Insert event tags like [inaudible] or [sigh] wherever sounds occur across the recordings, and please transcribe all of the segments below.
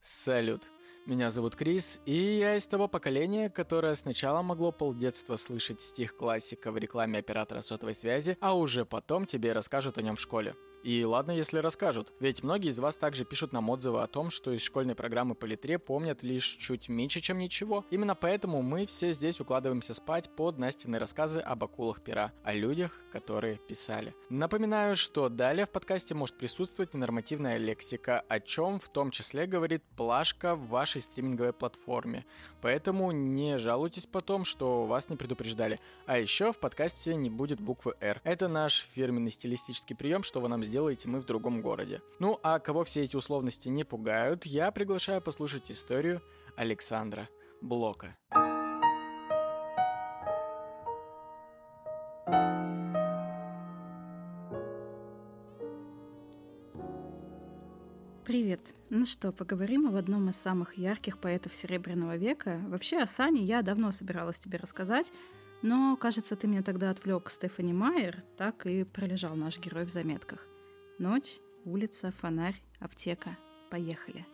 Салют. Меня зовут Крис, и я из того поколения, которое сначала могло полдетства слышать стих классика в рекламе оператора сотовой связи, а уже потом тебе расскажут о нем в школе. И ладно, если расскажут, ведь многие из вас также пишут нам отзывы о том, что из школьной программы по литре помнят лишь чуть меньше, чем ничего. Именно поэтому мы все здесь укладываемся спать под Настины рассказы об акулах пера, о людях, которые писали. Напоминаю, что далее в подкасте может присутствовать ненормативная лексика, о чем в том числе говорит плашка в вашей стриминговой платформе. Поэтому не жалуйтесь потом, что вас не предупреждали. А еще в подкасте не будет буквы R. Это наш фирменный стилистический прием, что вы нам сделаете мы в другом городе. Ну а кого все эти условности не пугают, я приглашаю послушать историю Александра Блока. Привет! Ну что, поговорим об одном из самых ярких поэтов Серебряного века. Вообще о Сане я давно собиралась тебе рассказать, но, кажется, ты меня тогда отвлек Стефани Майер, так и пролежал наш герой в заметках. Ночь, улица, фонарь, аптека. Поехали.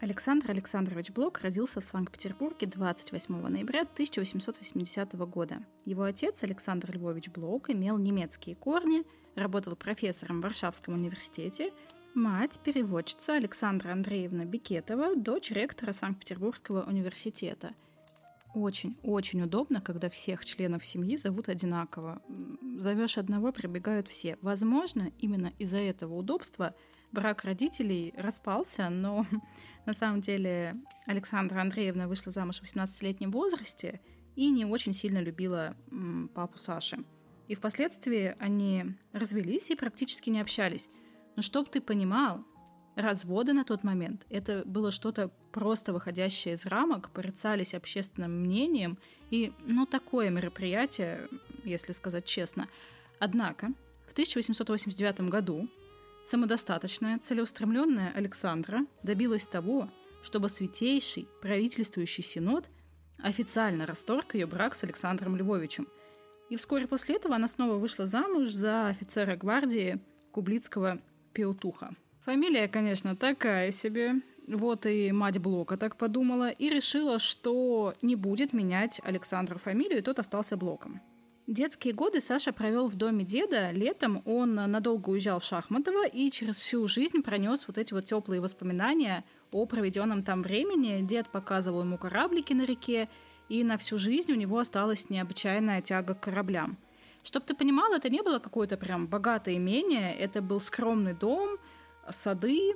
Александр Александрович Блок родился в Санкт-Петербурге 28 ноября 1880 года. Его отец Александр Львович Блок имел немецкие корни, работал профессором в Варшавском университете, мать – переводчица Александра Андреевна Бикетова, дочь ректора Санкт-Петербургского университета – очень-очень удобно, когда всех членов семьи зовут одинаково. Зовешь одного, прибегают все. Возможно, именно из-за этого удобства брак родителей распался, но [laughs] на самом деле Александра Андреевна вышла замуж в 18-летнем возрасте и не очень сильно любила папу Саши. И впоследствии они развелись и практически не общались. Но чтоб ты понимал, разводы на тот момент. Это было что-то просто выходящее из рамок, порицались общественным мнением, и, ну, такое мероприятие, если сказать честно. Однако, в 1889 году самодостаточная, целеустремленная Александра добилась того, чтобы Святейший правительствующий синод официально расторг ее брак с Александром Львовичем. И вскоре после этого она снова вышла замуж за офицера гвардии Кублицкого Пеутуха. Фамилия, конечно, такая себе. Вот и мать Блока так подумала и решила, что не будет менять Александру фамилию, и тот остался Блоком. Детские годы Саша провел в доме деда. Летом он надолго уезжал в Шахматово и через всю жизнь пронес вот эти вот теплые воспоминания о проведенном там времени. Дед показывал ему кораблики на реке, и на всю жизнь у него осталась необычайная тяга к кораблям. Чтоб ты понимал, это не было какое-то прям богатое имение, это был скромный дом – сады,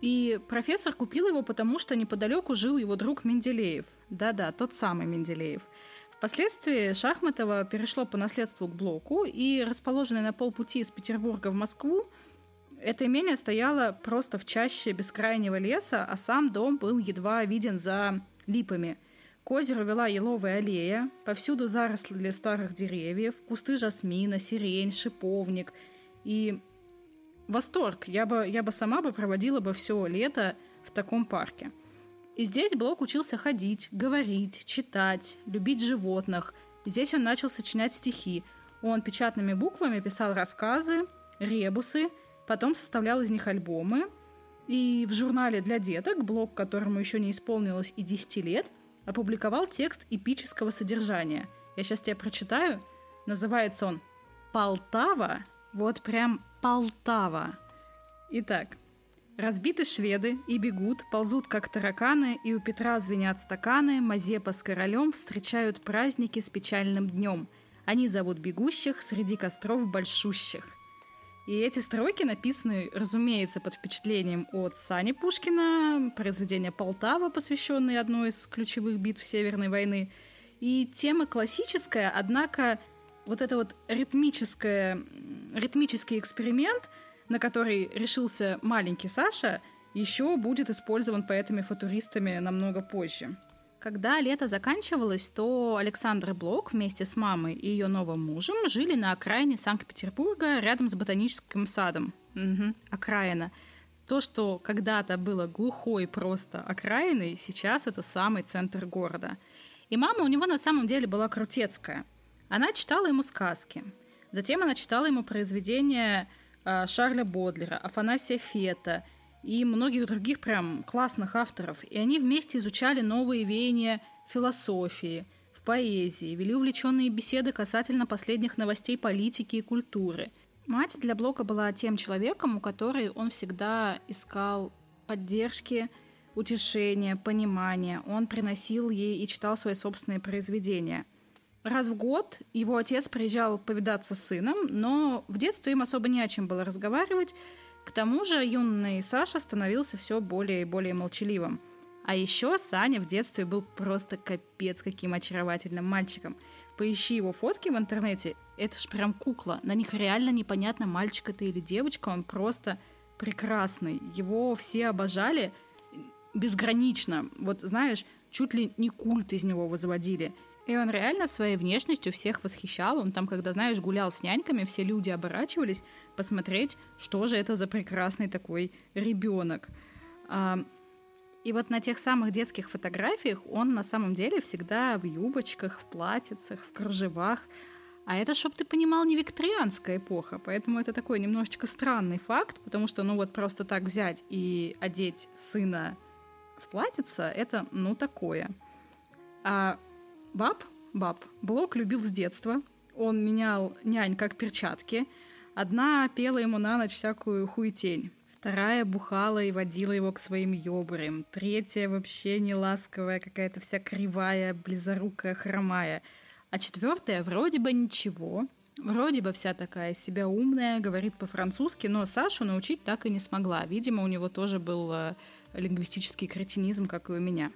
и профессор купил его, потому что неподалеку жил его друг Менделеев. Да-да, тот самый Менделеев. Впоследствии Шахматова перешло по наследству к Блоку, и расположенное на полпути из Петербурга в Москву, это имение стояло просто в чаще бескрайнего леса, а сам дом был едва виден за липами. К озеру вела еловая аллея, повсюду заросли старых деревьев, кусты жасмина, сирень, шиповник. И восторг. Я бы, я бы сама бы проводила бы все лето в таком парке. И здесь Блок учился ходить, говорить, читать, любить животных. Здесь он начал сочинять стихи. Он печатными буквами писал рассказы, ребусы, потом составлял из них альбомы. И в журнале для деток, блог которому еще не исполнилось и 10 лет, опубликовал текст эпического содержания. Я сейчас тебе прочитаю. Называется он «Полтава». Вот прям Полтава. Итак, разбиты шведы и бегут, ползут как тараканы, и у Петра звенят стаканы, Мазепа с королем встречают праздники с печальным днем. Они зовут бегущих среди костров большущих. И эти строки написаны, разумеется, под впечатлением от Сани Пушкина, произведения Полтава, посвященной одной из ключевых битв Северной войны. И тема классическая, однако вот это вот ритмическое, ритмический эксперимент, на который решился маленький Саша, еще будет использован поэтами-футуристами намного позже. Когда лето заканчивалось, то Александр Блок вместе с мамой и ее новым мужем жили на окраине Санкт-Петербурга рядом с ботаническим садом. Угу, окраина. То, что когда-то было глухой просто окраиной, сейчас это самый центр города. И мама у него на самом деле была крутецкая – она читала ему сказки. Затем она читала ему произведения Шарля Бодлера, Афанасия Фета. и многих других прям классных авторов. И они вместе изучали новые веяния философии, в поэзии, вели увлеченные беседы касательно последних новостей политики и культуры. Мать для Блока была тем человеком, у которой он всегда искал поддержки, утешения, понимания. Он приносил ей и читал свои собственные произведения. Раз в год его отец приезжал повидаться с сыном, но в детстве им особо не о чем было разговаривать. К тому же юный Саша становился все более и более молчаливым. А еще Саня в детстве был просто капец каким очаровательным мальчиком. Поищи его фотки в интернете, это ж прям кукла. На них реально непонятно, мальчик это или девочка, он просто прекрасный. Его все обожали – безгранично. Вот знаешь, чуть ли не культ из него возводили. И он реально своей внешностью всех восхищал. Он там, когда, знаешь, гулял с няньками, все люди оборачивались посмотреть, что же это за прекрасный такой ребенок. А, и вот на тех самых детских фотографиях он на самом деле всегда в юбочках, в платьицах, в кружевах. А это, чтоб ты понимал, не викторианская эпоха, поэтому это такой немножечко странный факт, потому что, ну вот просто так взять и одеть сына вплатиться, это, ну, такое. А баб, баб, Блок любил с детства. Он менял нянь как перчатки. Одна пела ему на ночь всякую хуетень. Вторая бухала и водила его к своим ёбарям. Третья вообще не ласковая, какая-то вся кривая, близорукая, хромая. А четвертая вроде бы ничего. Вроде бы вся такая себя умная, говорит по-французски, но Сашу научить так и не смогла. Видимо, у него тоже был э, лингвистический кретинизм, как и у меня.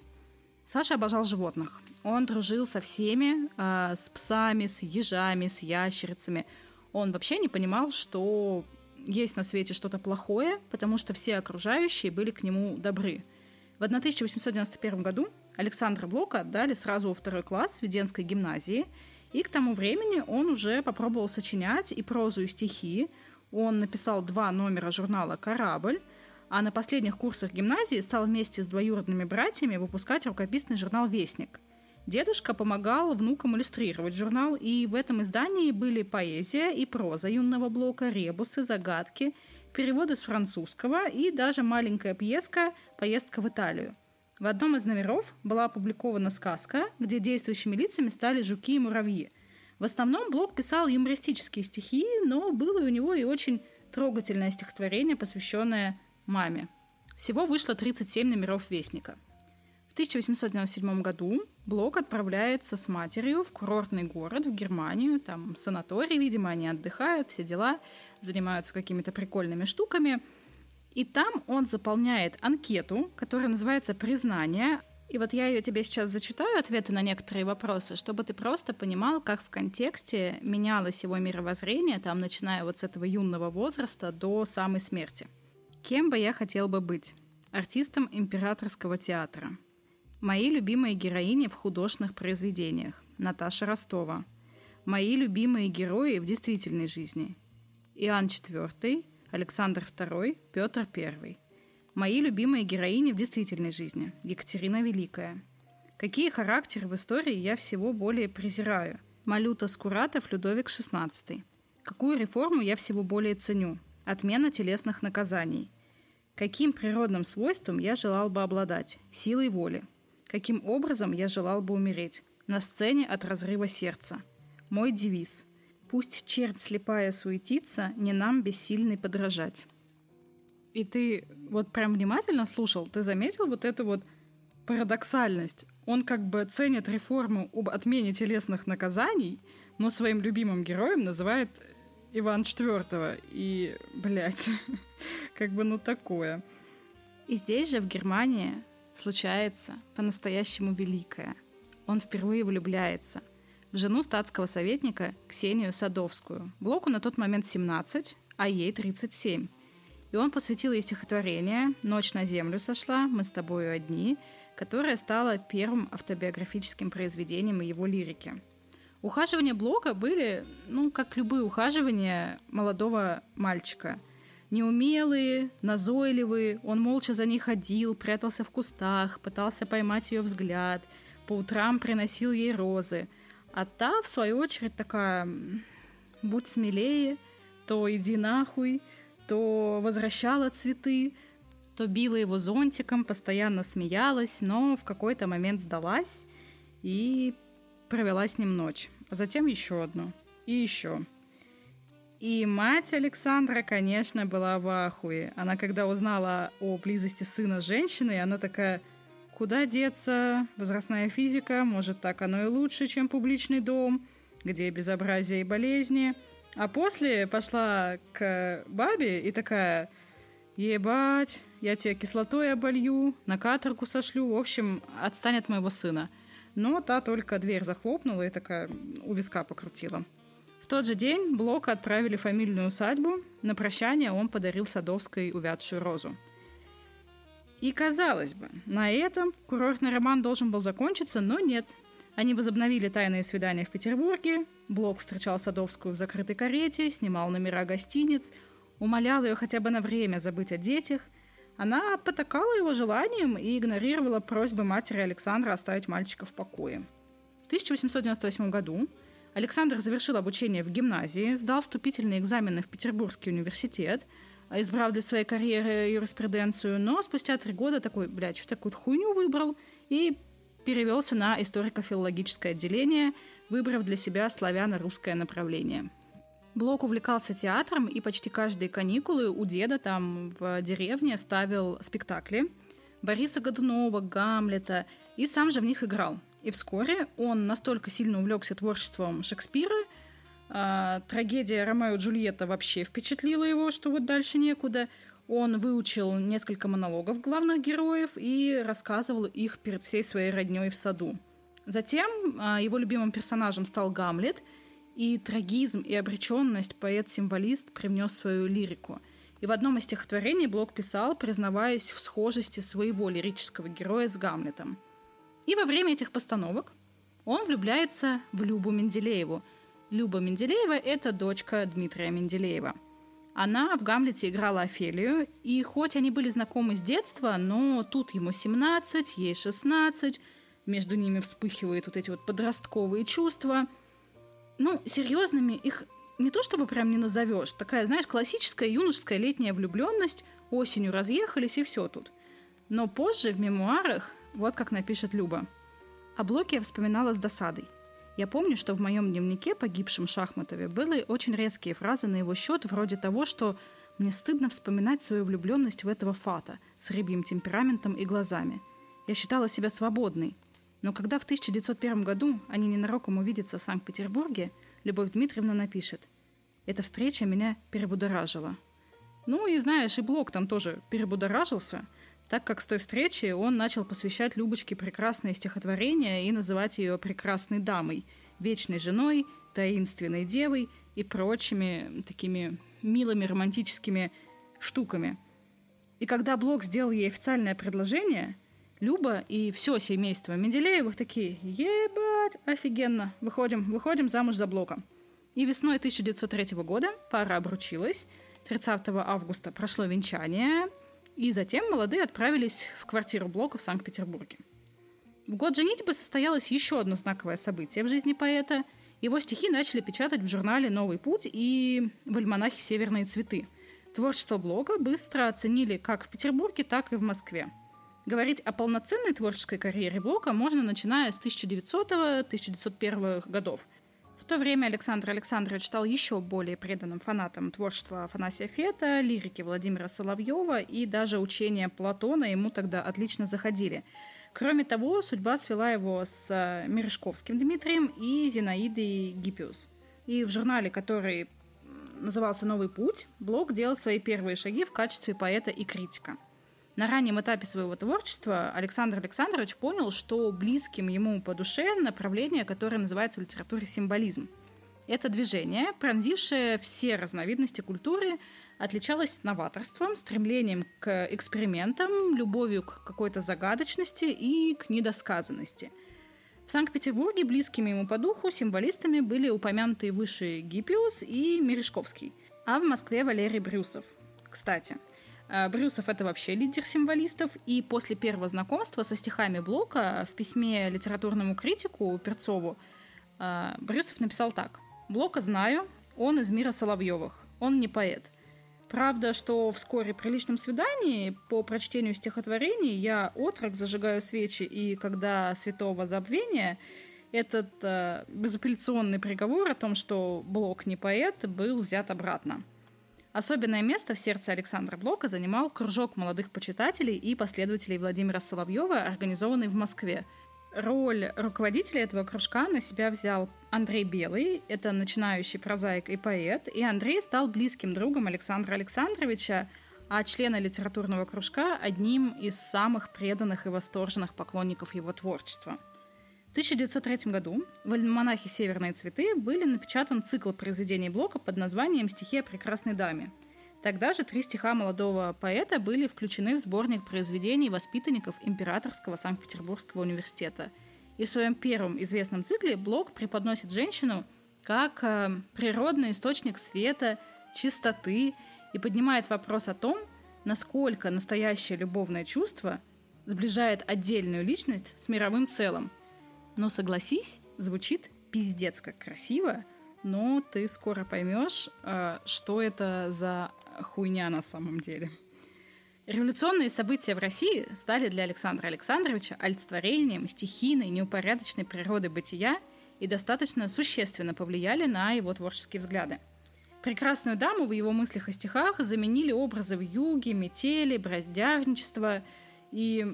Саша обожал животных. Он дружил со всеми, э, с псами, с ежами, с ящерицами. Он вообще не понимал, что есть на свете что-то плохое, потому что все окружающие были к нему добры. В 1891 году Александра Блока отдали сразу во второй класс в Веденской гимназии, и к тому времени он уже попробовал сочинять и прозу, и стихи. Он написал два номера журнала «Корабль», а на последних курсах гимназии стал вместе с двоюродными братьями выпускать рукописный журнал «Вестник». Дедушка помогал внукам иллюстрировать журнал, и в этом издании были поэзия и проза юного блока, ребусы, загадки, переводы с французского и даже маленькая пьеска «Поездка в Италию». В одном из номеров была опубликована сказка, где действующими лицами стали жуки и муравьи. В основном Блок писал юмористические стихи, но было у него и очень трогательное стихотворение, посвященное маме. Всего вышло 37 номеров «Вестника». В 1897 году Блок отправляется с матерью в курортный город, в Германию. Там санаторий, видимо, они отдыхают, все дела, занимаются какими-то прикольными штуками. И там он заполняет анкету, которая называется «Признание». И вот я ее тебе сейчас зачитаю, ответы на некоторые вопросы, чтобы ты просто понимал, как в контексте менялось его мировоззрение, там, начиная вот с этого юного возраста до самой смерти – Кем бы я хотел бы быть? Артистом императорского театра. Мои любимые героини в художественных произведениях. Наташа Ростова. Мои любимые герои в действительной жизни. Иоанн IV, Александр II, Петр I. Мои любимые героини в действительной жизни. Екатерина Великая. Какие характеры в истории я всего более презираю? Малюта Скуратов, Людовик XVI. Какую реформу я всего более ценю? Отмена телесных наказаний. Каким природным свойством я желал бы обладать? Силой воли. Каким образом я желал бы умереть? На сцене от разрыва сердца. Мой девиз. Пусть чернь слепая суетится, не нам бессильный подражать. И ты вот прям внимательно слушал, ты заметил вот эту вот парадоксальность? Он как бы ценит реформу об отмене телесных наказаний, но своим любимым героем называет Иван IV. И, блядь, [laughs] как бы ну такое. И здесь же, в Германии, случается по-настоящему великое. Он впервые влюбляется в жену статского советника Ксению Садовскую. Блоку на тот момент 17, а ей 37. И он посвятил ей стихотворение «Ночь на землю сошла, мы с тобою одни», которое стало первым автобиографическим произведением его лирики – Ухаживания Блока были, ну, как любые ухаживания молодого мальчика. Неумелые, назойливые, он молча за ней ходил, прятался в кустах, пытался поймать ее взгляд, по утрам приносил ей розы. А та, в свою очередь, такая, будь смелее, то иди нахуй, то возвращала цветы. то била его зонтиком, постоянно смеялась, но в какой-то момент сдалась и провела с ним ночь. А затем еще одну. И еще. И мать Александра, конечно, была в ахуе. Она, когда узнала о близости сына с женщиной, она такая, куда деться? Возрастная физика, может, так оно и лучше, чем публичный дом, где безобразие и болезни. А после пошла к бабе и такая, ебать, я тебя кислотой оболью, на каторгу сошлю, в общем, отстань от моего сына. Но та только дверь захлопнула и такая у виска покрутила тот же день Блока отправили в фамильную усадьбу. На прощание он подарил Садовской увядшую розу. И казалось бы, на этом курортный роман должен был закончиться, но нет. Они возобновили тайные свидания в Петербурге. Блок встречал Садовскую в закрытой карете, снимал номера гостиниц, умолял ее хотя бы на время забыть о детях. Она потакала его желанием и игнорировала просьбы матери Александра оставить мальчика в покое. В 1898 году Александр завершил обучение в гимназии, сдал вступительные экзамены в Петербургский университет, избрав для своей карьеры юриспруденцию, но спустя три года такой, блядь, что такую хуйню выбрал и перевелся на историко-филологическое отделение, выбрав для себя славяно-русское направление. Блок увлекался театром и почти каждые каникулы у деда там в деревне ставил спектакли Бориса Годунова, Гамлета и сам же в них играл – и вскоре он настолько сильно увлекся творчеством Шекспира, э, трагедия Ромео и Джульетта вообще впечатлила его, что вот дальше некуда. Он выучил несколько монологов главных героев и рассказывал их перед всей своей родней в саду. Затем э, его любимым персонажем стал Гамлет, и трагизм и обреченность поэт-символист привнес свою лирику. И в одном из стихотворений Блок писал, признаваясь в схожести своего лирического героя с Гамлетом – и во время этих постановок он влюбляется в Любу Менделееву. Люба Менделеева – это дочка Дмитрия Менделеева. Она в «Гамлете» играла Офелию, и хоть они были знакомы с детства, но тут ему 17, ей 16, между ними вспыхивают вот эти вот подростковые чувства. Ну, серьезными их не то чтобы прям не назовешь. Такая, знаешь, классическая юношеская летняя влюбленность. Осенью разъехались, и все тут. Но позже в мемуарах вот как напишет Люба. О Блоке я вспоминала с досадой. Я помню, что в моем дневнике погибшем Шахматове были очень резкие фразы на его счет, вроде того, что «мне стыдно вспоминать свою влюбленность в этого фата с рыбьим темпераментом и глазами. Я считала себя свободной. Но когда в 1901 году они ненароком увидятся в Санкт-Петербурге, Любовь Дмитриевна напишет «Эта встреча меня перебудоражила». Ну и знаешь, и Блок там тоже перебудоражился – так как с той встречи он начал посвящать Любочке прекрасное стихотворение и называть ее прекрасной дамой, вечной женой, таинственной девой и прочими такими милыми романтическими штуками. И когда Блок сделал ей официальное предложение, Люба и все семейство Менделеевых такие «Ебать, офигенно, выходим, выходим замуж за Блока». И весной 1903 года пара обручилась, 30 августа прошло венчание – и затем молодые отправились в квартиру Блока в Санкт-Петербурге. В год женитьбы состоялось еще одно знаковое событие в жизни поэта. Его стихи начали печатать в журнале «Новый путь» и в альманахе «Северные цветы». Творчество Блока быстро оценили как в Петербурге, так и в Москве. Говорить о полноценной творческой карьере Блока можно начиная с 1900-1901 годов, в то время Александр Александрович стал еще более преданным фанатом творчества Афанасия Фета, лирики Владимира Соловьева и даже учения Платона ему тогда отлично заходили. Кроме того, судьба свела его с э, Мережковским Дмитрием и Зинаидой Гиппиус. И в журнале, который назывался «Новый путь», Блок делал свои первые шаги в качестве поэта и критика – на раннем этапе своего творчества Александр Александрович понял, что близким ему по душе направление, которое называется в литературе символизм. Это движение, пронзившее все разновидности культуры, отличалось новаторством, стремлением к экспериментам, любовью к какой-то загадочности и к недосказанности. В Санкт-Петербурге близкими ему по духу символистами были упомянутые выше Гиппиус и Мережковский, а в Москве Валерий Брюсов. Кстати, Брюсов это вообще лидер символистов, и после первого знакомства со стихами Блока в письме литературному критику Перцову э, Брюсов написал так. «Блока знаю, он из мира Соловьевых, он не поэт. Правда, что вскоре при личном свидании по прочтению стихотворений я отрок, зажигаю свечи, и когда святого забвения этот э, безапелляционный приговор о том, что Блок не поэт, был взят обратно. Особенное место в сердце Александра Блока занимал кружок молодых почитателей и последователей Владимира Соловьева, организованный в Москве. Роль руководителя этого кружка на себя взял Андрей Белый, это начинающий прозаик и поэт, и Андрей стал близким другом Александра Александровича, а члены литературного кружка одним из самых преданных и восторженных поклонников его творчества – в 1903 году в альманахе «Северные цветы» были напечатан цикл произведений Блока под названием «Стихи о прекрасной даме». Тогда же три стиха молодого поэта были включены в сборник произведений воспитанников Императорского Санкт-Петербургского университета. И в своем первом известном цикле Блок преподносит женщину как э, природный источник света, чистоты и поднимает вопрос о том, насколько настоящее любовное чувство сближает отдельную личность с мировым целым – но согласись, звучит пиздец как красиво, но ты скоро поймешь, э, что это за хуйня на самом деле. Революционные события в России стали для Александра Александровича олицетворением стихийной, неупорядоченной природы бытия и достаточно существенно повлияли на его творческие взгляды. Прекрасную даму в его мыслях и стихах заменили образы в юге, метели, бродяжничества и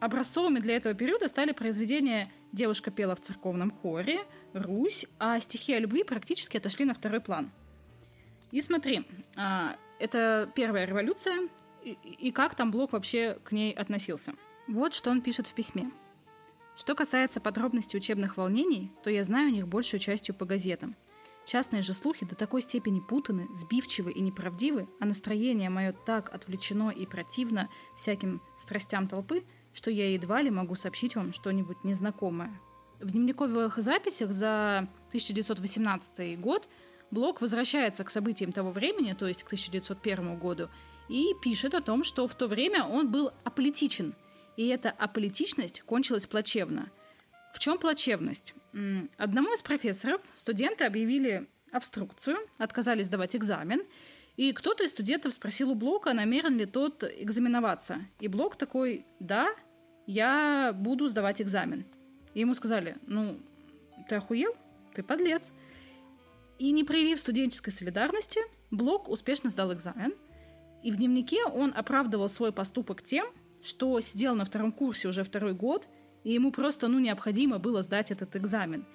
Образцовыми для этого периода стали произведения «Девушка пела в церковном хоре», «Русь», а стихи о любви практически отошли на второй план. И смотри, а, это первая революция, и как там Блок вообще к ней относился. Вот что он пишет в письме. Что касается подробностей учебных волнений, то я знаю о них большую частью по газетам. Частные же слухи до такой степени путаны, сбивчивы и неправдивы, а настроение мое так отвлечено и противно всяким страстям толпы – что я едва ли могу сообщить вам что-нибудь незнакомое. В дневниковых записях за 1918 год Блок возвращается к событиям того времени, то есть к 1901 году, и пишет о том, что в то время он был аполитичен, и эта аполитичность кончилась плачевно. В чем плачевность? Одному из профессоров студенты объявили обструкцию, отказались сдавать экзамен, и кто-то из студентов спросил у Блока, намерен ли тот экзаменоваться. И Блок такой, да, я буду сдавать экзамен. И ему сказали, ну, ты охуел? Ты подлец. И не проявив студенческой солидарности, Блок успешно сдал экзамен. И в дневнике он оправдывал свой поступок тем, что сидел на втором курсе уже второй год, и ему просто, ну, необходимо было сдать этот экзамен –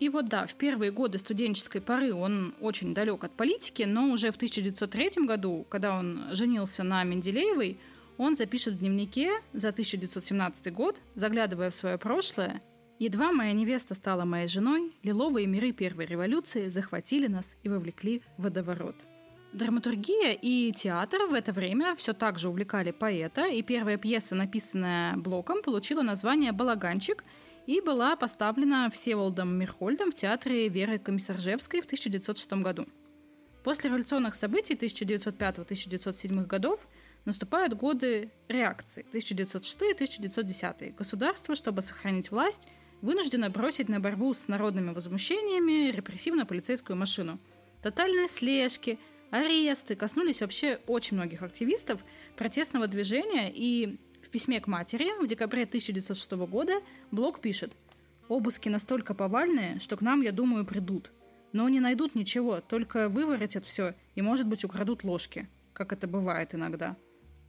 и вот да, в первые годы студенческой поры он очень далек от политики, но уже в 1903 году, когда он женился на Менделеевой, он запишет в дневнике за 1917 год, заглядывая в свое прошлое, «Едва моя невеста стала моей женой, лиловые миры первой революции захватили нас и вовлекли в водоворот». Драматургия и театр в это время все так же увлекали поэта, и первая пьеса, написанная Блоком, получила название «Балаганчик», и была поставлена Всеволодом Мирхольдом в театре Веры Комиссаржевской в 1906 году. После революционных событий 1905-1907 годов наступают годы реакции 1906-1910. Государство, чтобы сохранить власть, вынуждено бросить на борьбу с народными возмущениями репрессивно-полицейскую машину. Тотальные слежки, аресты коснулись вообще очень многих активистов протестного движения, и письме к матери в декабре 1906 года Блок пишет «Обыски настолько повальные, что к нам, я думаю, придут. Но не найдут ничего, только выворотят все и, может быть, украдут ложки, как это бывает иногда».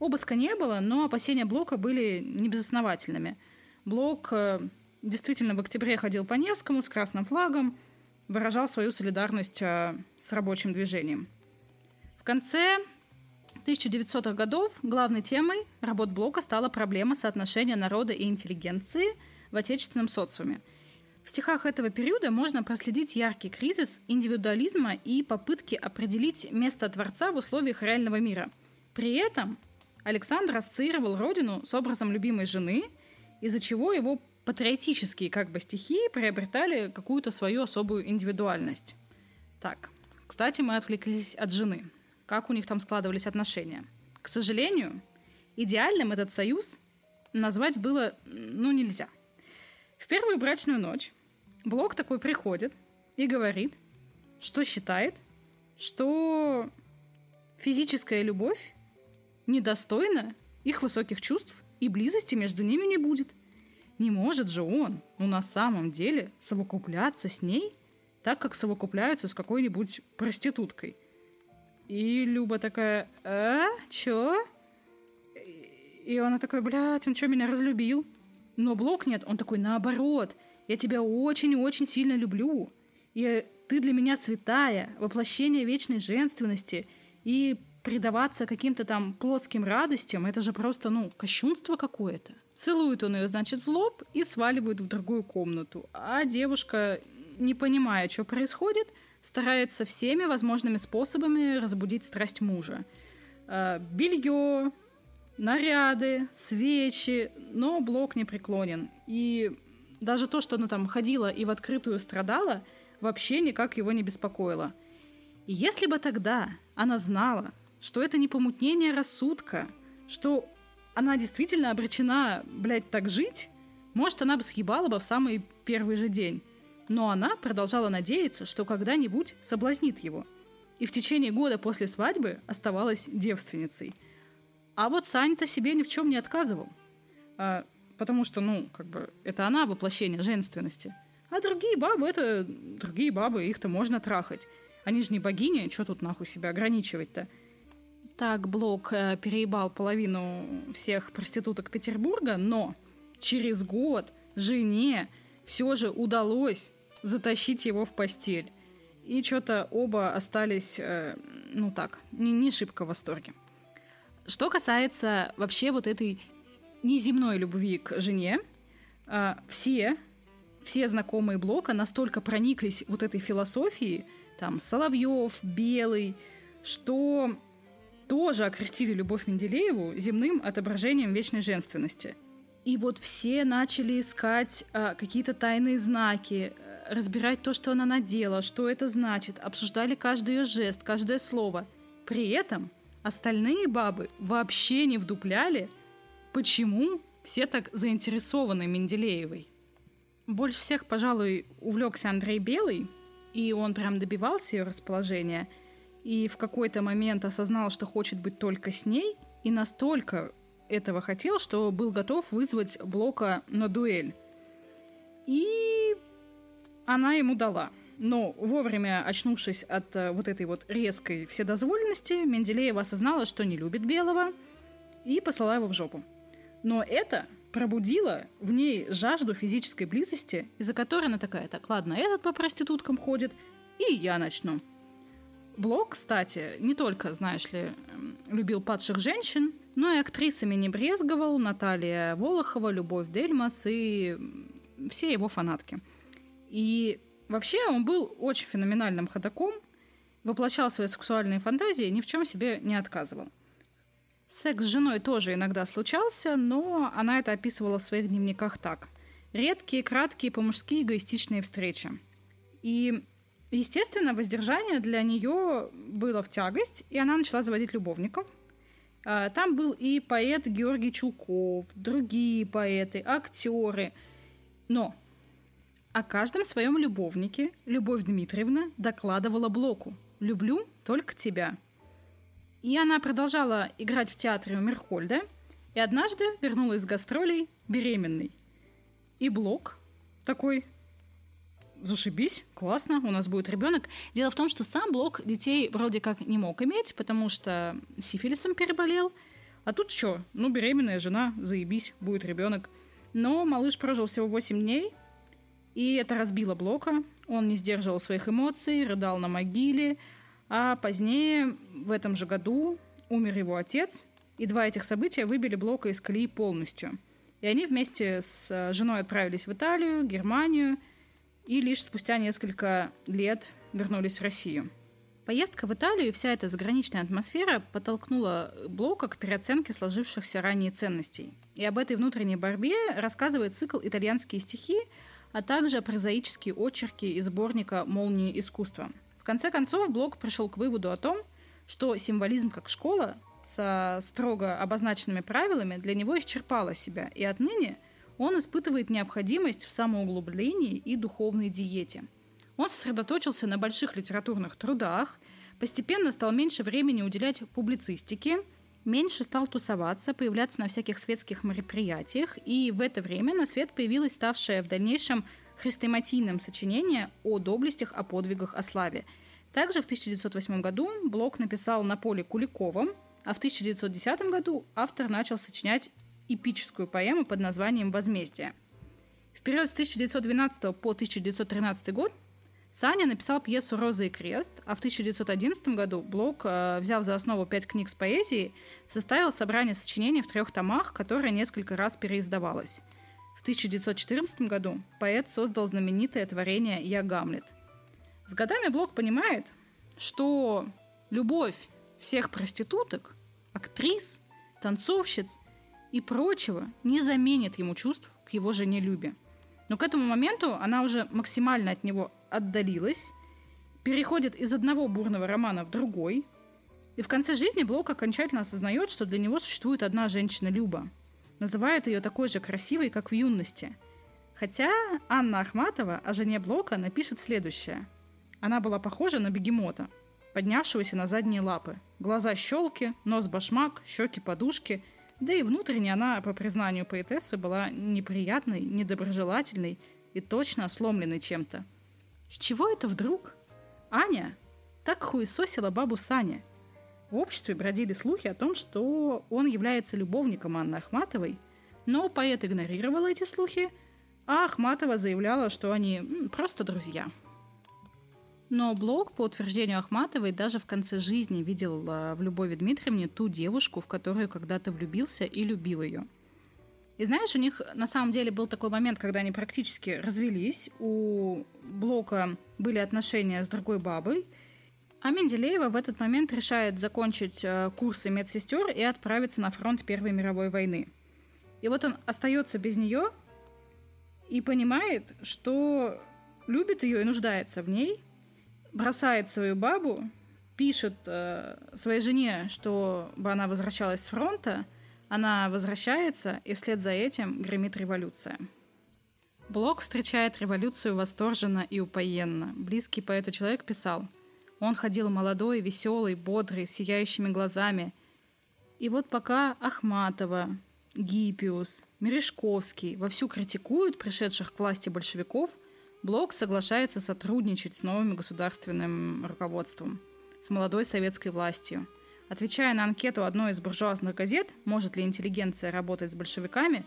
Обыска не было, но опасения Блока были небезосновательными. Блок э, действительно в октябре ходил по Невскому с красным флагом, выражал свою солидарность э, с рабочим движением. В конце 1900-х годов главной темой работ Блока стала проблема соотношения народа и интеллигенции в отечественном социуме. В стихах этого периода можно проследить яркий кризис индивидуализма и попытки определить место Творца в условиях реального мира. При этом Александр ассоциировал родину с образом любимой жены, из-за чего его патриотические как бы стихи приобретали какую-то свою особую индивидуальность. Так, кстати, мы отвлеклись от жены как у них там складывались отношения. К сожалению, идеальным этот союз назвать было, ну, нельзя. В первую брачную ночь Блок такой приходит и говорит, что считает, что физическая любовь недостойна их высоких чувств, и близости между ними не будет. Не может же он, ну на самом деле, совокупляться с ней так, как совокупляются с какой-нибудь проституткой. И Люба такая, а, чё? И она такая, блядь, он что, меня разлюбил? Но Блок нет, он такой, наоборот, я тебя очень-очень сильно люблю. И ты для меня святая, воплощение вечной женственности. И предаваться каким-то там плотским радостям, это же просто, ну, кощунство какое-то. Целует он ее, значит, в лоб и сваливает в другую комнату. А девушка, не понимая, что происходит, старается всеми возможными способами разбудить страсть мужа. Э, белье, наряды, свечи, но Блок не преклонен. И даже то, что она там ходила и в открытую страдала, вообще никак его не беспокоило. И если бы тогда она знала, что это не помутнение рассудка, что она действительно обречена, блядь, так жить, может, она бы съебала бы в самый первый же день. Но она продолжала надеяться, что когда-нибудь соблазнит его. И в течение года после свадьбы оставалась девственницей. А вот Сань-то себе ни в чем не отказывал. А, потому что, ну, как бы, это она воплощение женственности. А другие бабы — это другие бабы, их-то можно трахать. Они же не богини, что тут нахуй себя ограничивать-то? Так Блок э, переебал половину всех проституток Петербурга, но через год жене все же удалось затащить его в постель. И что-то оба остались, э, ну так, не, не шибко в восторге. Что касается вообще вот этой неземной любви к жене, э, все, все знакомые Блока настолько прониклись вот этой философией, там, Соловьев, Белый, что тоже окрестили Любовь Менделееву земным отображением вечной женственности. И вот все начали искать а, какие-то тайные знаки, э, разбирать то, что она надела, что это значит, обсуждали каждый ее жест, каждое слово. При этом остальные бабы вообще не вдупляли, почему все так заинтересованы Менделеевой. Больше всех, пожалуй, увлекся Андрей Белый, и он прям добивался ее расположения, и в какой-то момент осознал, что хочет быть только с ней, и настолько этого хотел, что был готов вызвать Блока на дуэль. И она ему дала. Но вовремя очнувшись от э, вот этой вот резкой вседозволенности, Менделеева осознала, что не любит Белого, и послала его в жопу. Но это пробудило в ней жажду физической близости, из-за которой она такая, так, ладно, этот по проституткам ходит, и я начну. Блок, кстати, не только, знаешь ли, любил падших женщин, но и актрисами не брезговал Наталья Волохова, Любовь Дельмас и все его фанатки. И вообще он был очень феноменальным ходаком, воплощал свои сексуальные фантазии, ни в чем себе не отказывал. Секс с женой тоже иногда случался, но она это описывала в своих дневниках так. Редкие, краткие, по-мужски эгоистичные встречи. И, естественно, воздержание для нее было в тягость, и она начала заводить любовников – а, там был и поэт Георгий Чулков, другие поэты, актеры. Но о каждом своем любовнике Любовь Дмитриевна докладывала Блоку «Люблю только тебя». И она продолжала играть в театре у Мерхольда, и однажды вернулась с гастролей беременной. И Блок такой зашибись, классно, у нас будет ребенок. Дело в том, что сам Блок детей вроде как не мог иметь, потому что сифилисом переболел. А тут что? Ну, беременная жена, заебись, будет ребенок. Но малыш прожил всего 8 дней, и это разбило Блока. Он не сдерживал своих эмоций, рыдал на могиле. А позднее, в этом же году, умер его отец, и два этих события выбили Блока из колеи полностью. И они вместе с женой отправились в Италию, Германию – и лишь спустя несколько лет вернулись в Россию. Поездка в Италию и вся эта заграничная атмосфера подтолкнула Блока к переоценке сложившихся ранее ценностей. И об этой внутренней борьбе рассказывает цикл «Итальянские стихи», а также прозаические очерки из сборника «Молнии искусства». В конце концов, Блок пришел к выводу о том, что символизм как школа со строго обозначенными правилами для него исчерпала себя, и отныне – он испытывает необходимость в самоуглублении и духовной диете. Он сосредоточился на больших литературных трудах, Постепенно стал меньше времени уделять публицистике, меньше стал тусоваться, появляться на всяких светских мероприятиях, и в это время на свет появилось ставшее в дальнейшем хрестоматийным сочинение о доблестях, о подвигах, о славе. Также в 1908 году Блок написал на поле Куликовым, а в 1910 году автор начал сочинять эпическую поэму под названием «Возмездие». В период с 1912 по 1913 год Саня написал пьесу «Роза и крест», а в 1911 году Блок, э, взяв за основу пять книг с поэзией, составил собрание сочинений в трех томах, которое несколько раз переиздавалось. В 1914 году поэт создал знаменитое творение «Я Гамлет». С годами Блок понимает, что любовь всех проституток, актрис, танцовщиц и прочего не заменит ему чувств к его жене Любе. Но к этому моменту она уже максимально от него отдалилась, переходит из одного бурного романа в другой, и в конце жизни Блок окончательно осознает, что для него существует одна женщина Люба. Называет ее такой же красивой, как в юности. Хотя Анна Ахматова о жене Блока напишет следующее. Она была похожа на бегемота, поднявшегося на задние лапы. Глаза щелки, нос башмак, щеки подушки – да и внутренне она, по признанию поэтессы, была неприятной, недоброжелательной и точно сломленной чем-то. С чего это вдруг? Аня так хуесосила бабу Саня. В обществе бродили слухи о том, что он является любовником Анны Ахматовой, но поэт игнорировал эти слухи, а Ахматова заявляла, что они просто друзья – но Блок, по утверждению Ахматовой, даже в конце жизни видел а, в Любови Дмитриевне ту девушку, в которую когда-то влюбился и любил ее. И знаешь, у них на самом деле был такой момент, когда они практически развелись. У Блока были отношения с другой бабой. А Менделеева в этот момент решает закончить а, курсы медсестер и отправиться на фронт Первой мировой войны. И вот он остается без нее и понимает, что любит ее и нуждается в ней – бросает свою бабу, пишет э, своей жене, чтобы она возвращалась с фронта, она возвращается, и вслед за этим гремит революция. Блок встречает революцию восторженно и упоенно. Близкий поэту человек писал. Он ходил молодой, веселый, бодрый, сияющими глазами. И вот пока Ахматова, Гиппиус, Мережковский вовсю критикуют пришедших к власти большевиков – Блок соглашается сотрудничать с новым государственным руководством, с молодой советской властью. Отвечая на анкету одной из буржуазных газет, может ли интеллигенция работать с большевиками,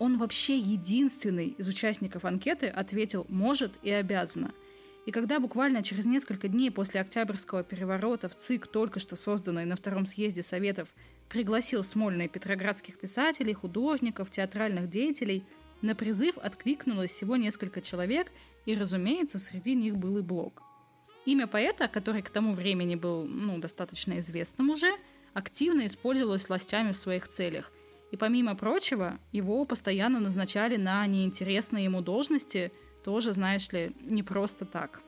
он вообще единственный из участников анкеты ответил «может» и «обязана». И когда буквально через несколько дней после Октябрьского переворота в ЦИК, только что созданный на Втором съезде Советов, пригласил Смольные петроградских писателей, художников, театральных деятелей – на призыв откликнулось всего несколько человек, и, разумеется, среди них был и Блок. Имя поэта, который к тому времени был ну, достаточно известным уже, активно использовалось властями в своих целях. И помимо прочего, его постоянно назначали на неинтересные ему должности, тоже, знаешь ли, не просто так.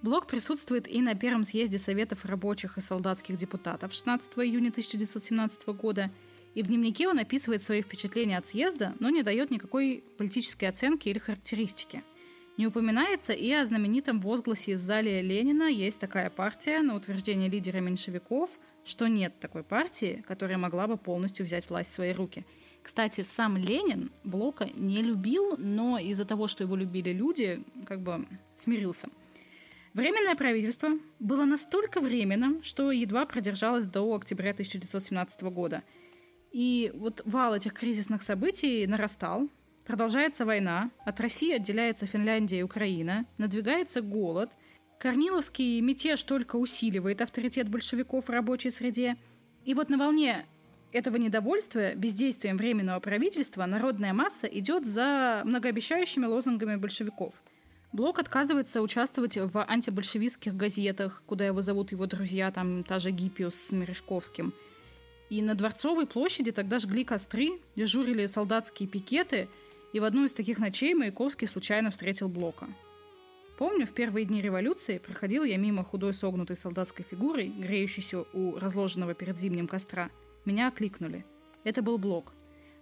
Блок присутствует и на первом съезде Советов рабочих и солдатских депутатов 16 июня 1917 года – и в дневнике он описывает свои впечатления от съезда, но не дает никакой политической оценки или характеристики. Не упоминается и о знаменитом возгласе из зале Ленина «Есть такая партия» на утверждение лидера меньшевиков, что нет такой партии, которая могла бы полностью взять власть в свои руки. Кстати, сам Ленин Блока не любил, но из-за того, что его любили люди, как бы смирился. Временное правительство было настолько временным, что едва продержалось до октября 1917 года – и вот вал этих кризисных событий нарастал. Продолжается война, от России отделяется Финляндия и Украина, надвигается голод, Корниловский мятеж только усиливает авторитет большевиков в рабочей среде. И вот на волне этого недовольства бездействием Временного правительства народная масса идет за многообещающими лозунгами большевиков. Блок отказывается участвовать в антибольшевистских газетах, куда его зовут его друзья, там та же Гиппиус с Мережковским – и на Дворцовой площади тогда жгли костры, дежурили солдатские пикеты, и в одну из таких ночей Маяковский случайно встретил Блока. Помню, в первые дни революции проходил я мимо худой согнутой солдатской фигурой, греющейся у разложенного перед зимним костра. Меня окликнули. Это был Блок.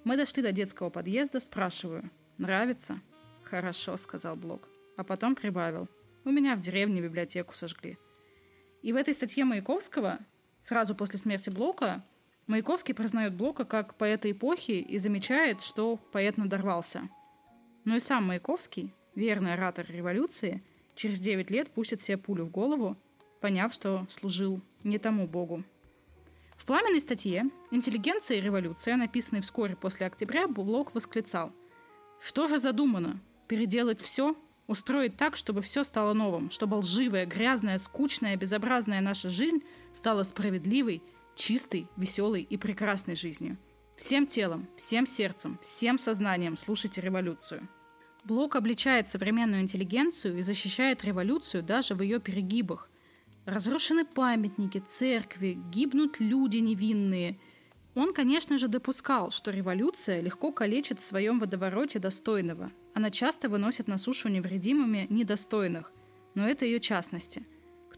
Мы дошли до детского подъезда, спрашиваю. «Нравится?» «Хорошо», — сказал Блок. А потом прибавил. «У меня в деревне библиотеку сожгли». И в этой статье Маяковского, сразу после смерти Блока, Маяковский признает Блока как поэта эпохи и замечает, что поэт надорвался. Но и сам Маяковский, верный оратор революции, через 9 лет пустит себе пулю в голову, поняв, что служил не тому богу. В пламенной статье «Интеллигенция и революция», написанной вскоре после октября, Блок восклицал «Что же задумано? Переделать все? Устроить так, чтобы все стало новым, чтобы лживая, грязная, скучная, безобразная наша жизнь стала справедливой, чистой, веселой и прекрасной жизнью. Всем телом, всем сердцем, всем сознанием слушайте революцию». Блок обличает современную интеллигенцию и защищает революцию даже в ее перегибах. Разрушены памятники, церкви, гибнут люди невинные. Он, конечно же, допускал, что революция легко калечит в своем водовороте достойного. Она часто выносит на сушу невредимыми недостойных. Но это ее частности.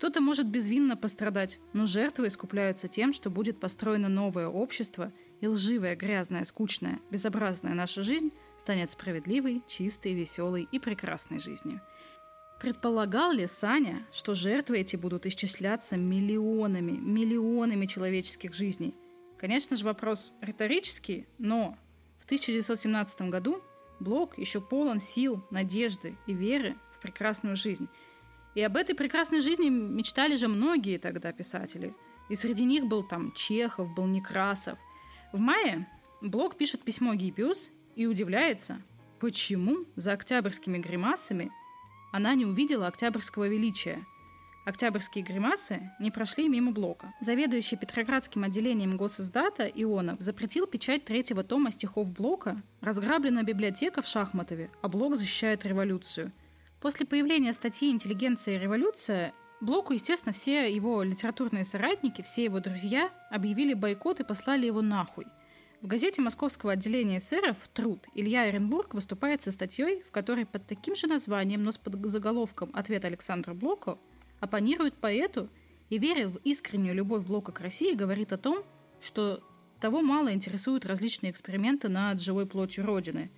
Кто-то может безвинно пострадать, но жертвы искупляются тем, что будет построено новое общество, и лживая, грязная, скучная, безобразная наша жизнь станет справедливой, чистой, веселой и прекрасной жизнью. Предполагал ли Саня, что жертвы эти будут исчисляться миллионами, миллионами человеческих жизней? Конечно же, вопрос риторический, но в 1917 году Блок еще полон сил, надежды и веры в прекрасную жизнь. И об этой прекрасной жизни мечтали же многие тогда писатели. И среди них был там Чехов, был Некрасов. В мае Блок пишет письмо Гиппиус и удивляется, почему за октябрьскими гримасами она не увидела октябрьского величия. Октябрьские гримасы не прошли мимо блока. Заведующий Петроградским отделением госиздата Ионов запретил печать третьего тома стихов Блока, разграблена библиотека в Шахматове, а Блок защищает революцию. После появления статьи «Интеллигенция и революция» Блоку, естественно, все его литературные соратники, все его друзья объявили бойкот и послали его нахуй – в газете московского отделения эсеров «Труд» Илья Оренбург выступает со статьей, в которой под таким же названием, но с подзаголовком «Ответ Александра Блока» оппонирует поэту и, веря в искреннюю любовь Блока к России, говорит о том, что того мало интересуют различные эксперименты над живой плотью Родины.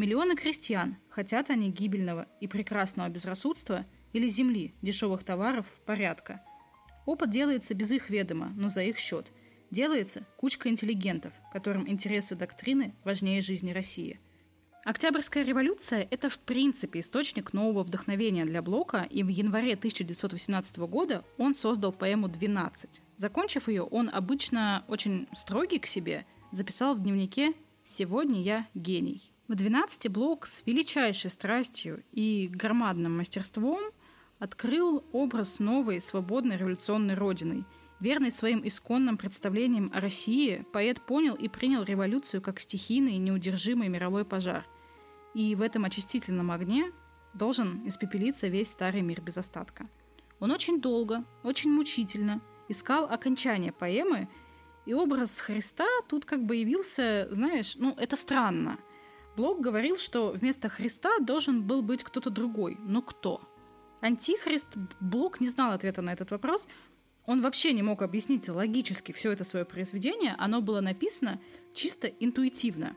Миллионы крестьян, хотят они гибельного и прекрасного безрассудства или земли, дешевых товаров, порядка. Опыт делается без их ведома, но за их счет – делается кучка интеллигентов, которым интересы доктрины важнее жизни России. Октябрьская революция – это в принципе источник нового вдохновения для Блока, и в январе 1918 года он создал поэму «12». Закончив ее, он обычно очень строгий к себе записал в дневнике «Сегодня я гений». В «12» Блок с величайшей страстью и громадным мастерством открыл образ новой свободной революционной родины – Верный своим исконным представлениям о России, поэт понял и принял революцию как стихийный неудержимый мировой пожар. И в этом очистительном огне должен испепелиться весь старый мир без остатка. Он очень долго, очень мучительно искал окончание поэмы, и образ Христа тут как бы явился, знаешь, ну это странно. Блок говорил, что вместо Христа должен был быть кто-то другой. Но кто? Антихрист, Блок не знал ответа на этот вопрос, он вообще не мог объяснить логически все это свое произведение, оно было написано чисто интуитивно.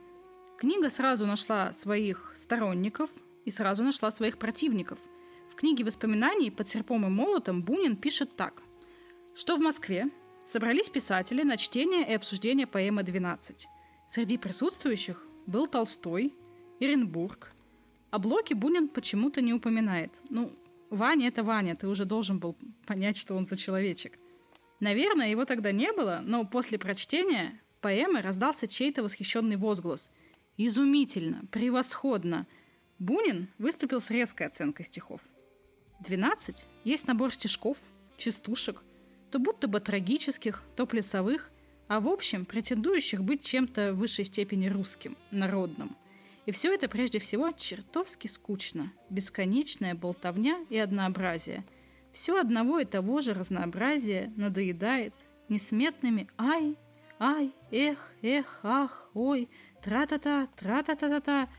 Книга сразу нашла своих сторонников и сразу нашла своих противников. В книге воспоминаний под серпом и молотом Бунин пишет так, что в Москве собрались писатели на чтение и обсуждение поэмы «12». Среди присутствующих был Толстой, Иренбург. О Блоке Бунин почему-то не упоминает. Ну, Ваня — это Ваня, ты уже должен был понять, что он за человечек. Наверное, его тогда не было, но после прочтения поэмы раздался чей-то восхищенный возглас. «Изумительно! Превосходно!» Бунин выступил с резкой оценкой стихов. «Двенадцать» есть набор стишков, частушек, то будто бы трагических, то плясовых, а в общем претендующих быть чем-то в высшей степени русским, народным – и все это прежде всего чертовски скучно. Бесконечная болтовня и однообразие. Все одного и того же разнообразия надоедает несметными «ай», «ай», «эх», «эх», «ах», «ой», «тра-та-та», «тра-та-та-та-та».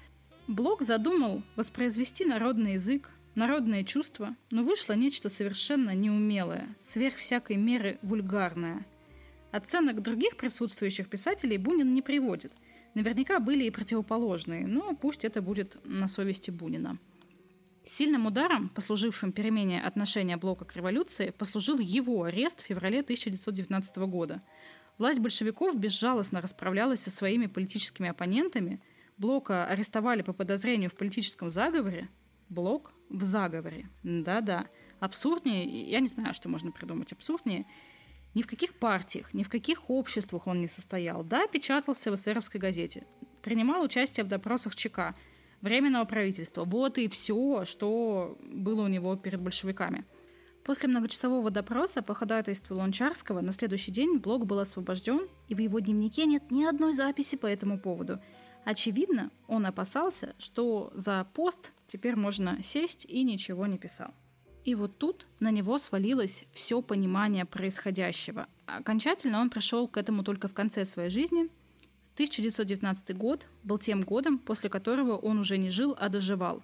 Блок задумал воспроизвести народный язык, народное чувство, но вышло нечто совершенно неумелое, сверх всякой меры вульгарное. Оценок других присутствующих писателей Бунин не приводит – Наверняка были и противоположные, но пусть это будет на совести Бунина. Сильным ударом, послужившим перемене отношения Блока к революции, послужил его арест в феврале 1919 года. Власть большевиков безжалостно расправлялась со своими политическими оппонентами. Блока арестовали по подозрению в политическом заговоре. Блок в заговоре. Да-да. Абсурднее, я не знаю, что можно придумать абсурднее. Ни в каких партиях, ни в каких обществах он не состоял. Да, печатался в эсеровской газете. Принимал участие в допросах ЧК – Временного правительства. Вот и все, что было у него перед большевиками. После многочасового допроса по ходатайству Лончарского на следующий день Блок был освобожден, и в его дневнике нет ни одной записи по этому поводу. Очевидно, он опасался, что за пост теперь можно сесть и ничего не писал. И вот тут на него свалилось все понимание происходящего. Окончательно он пришел к этому только в конце своей жизни – 1919 год был тем годом, после которого он уже не жил, а доживал.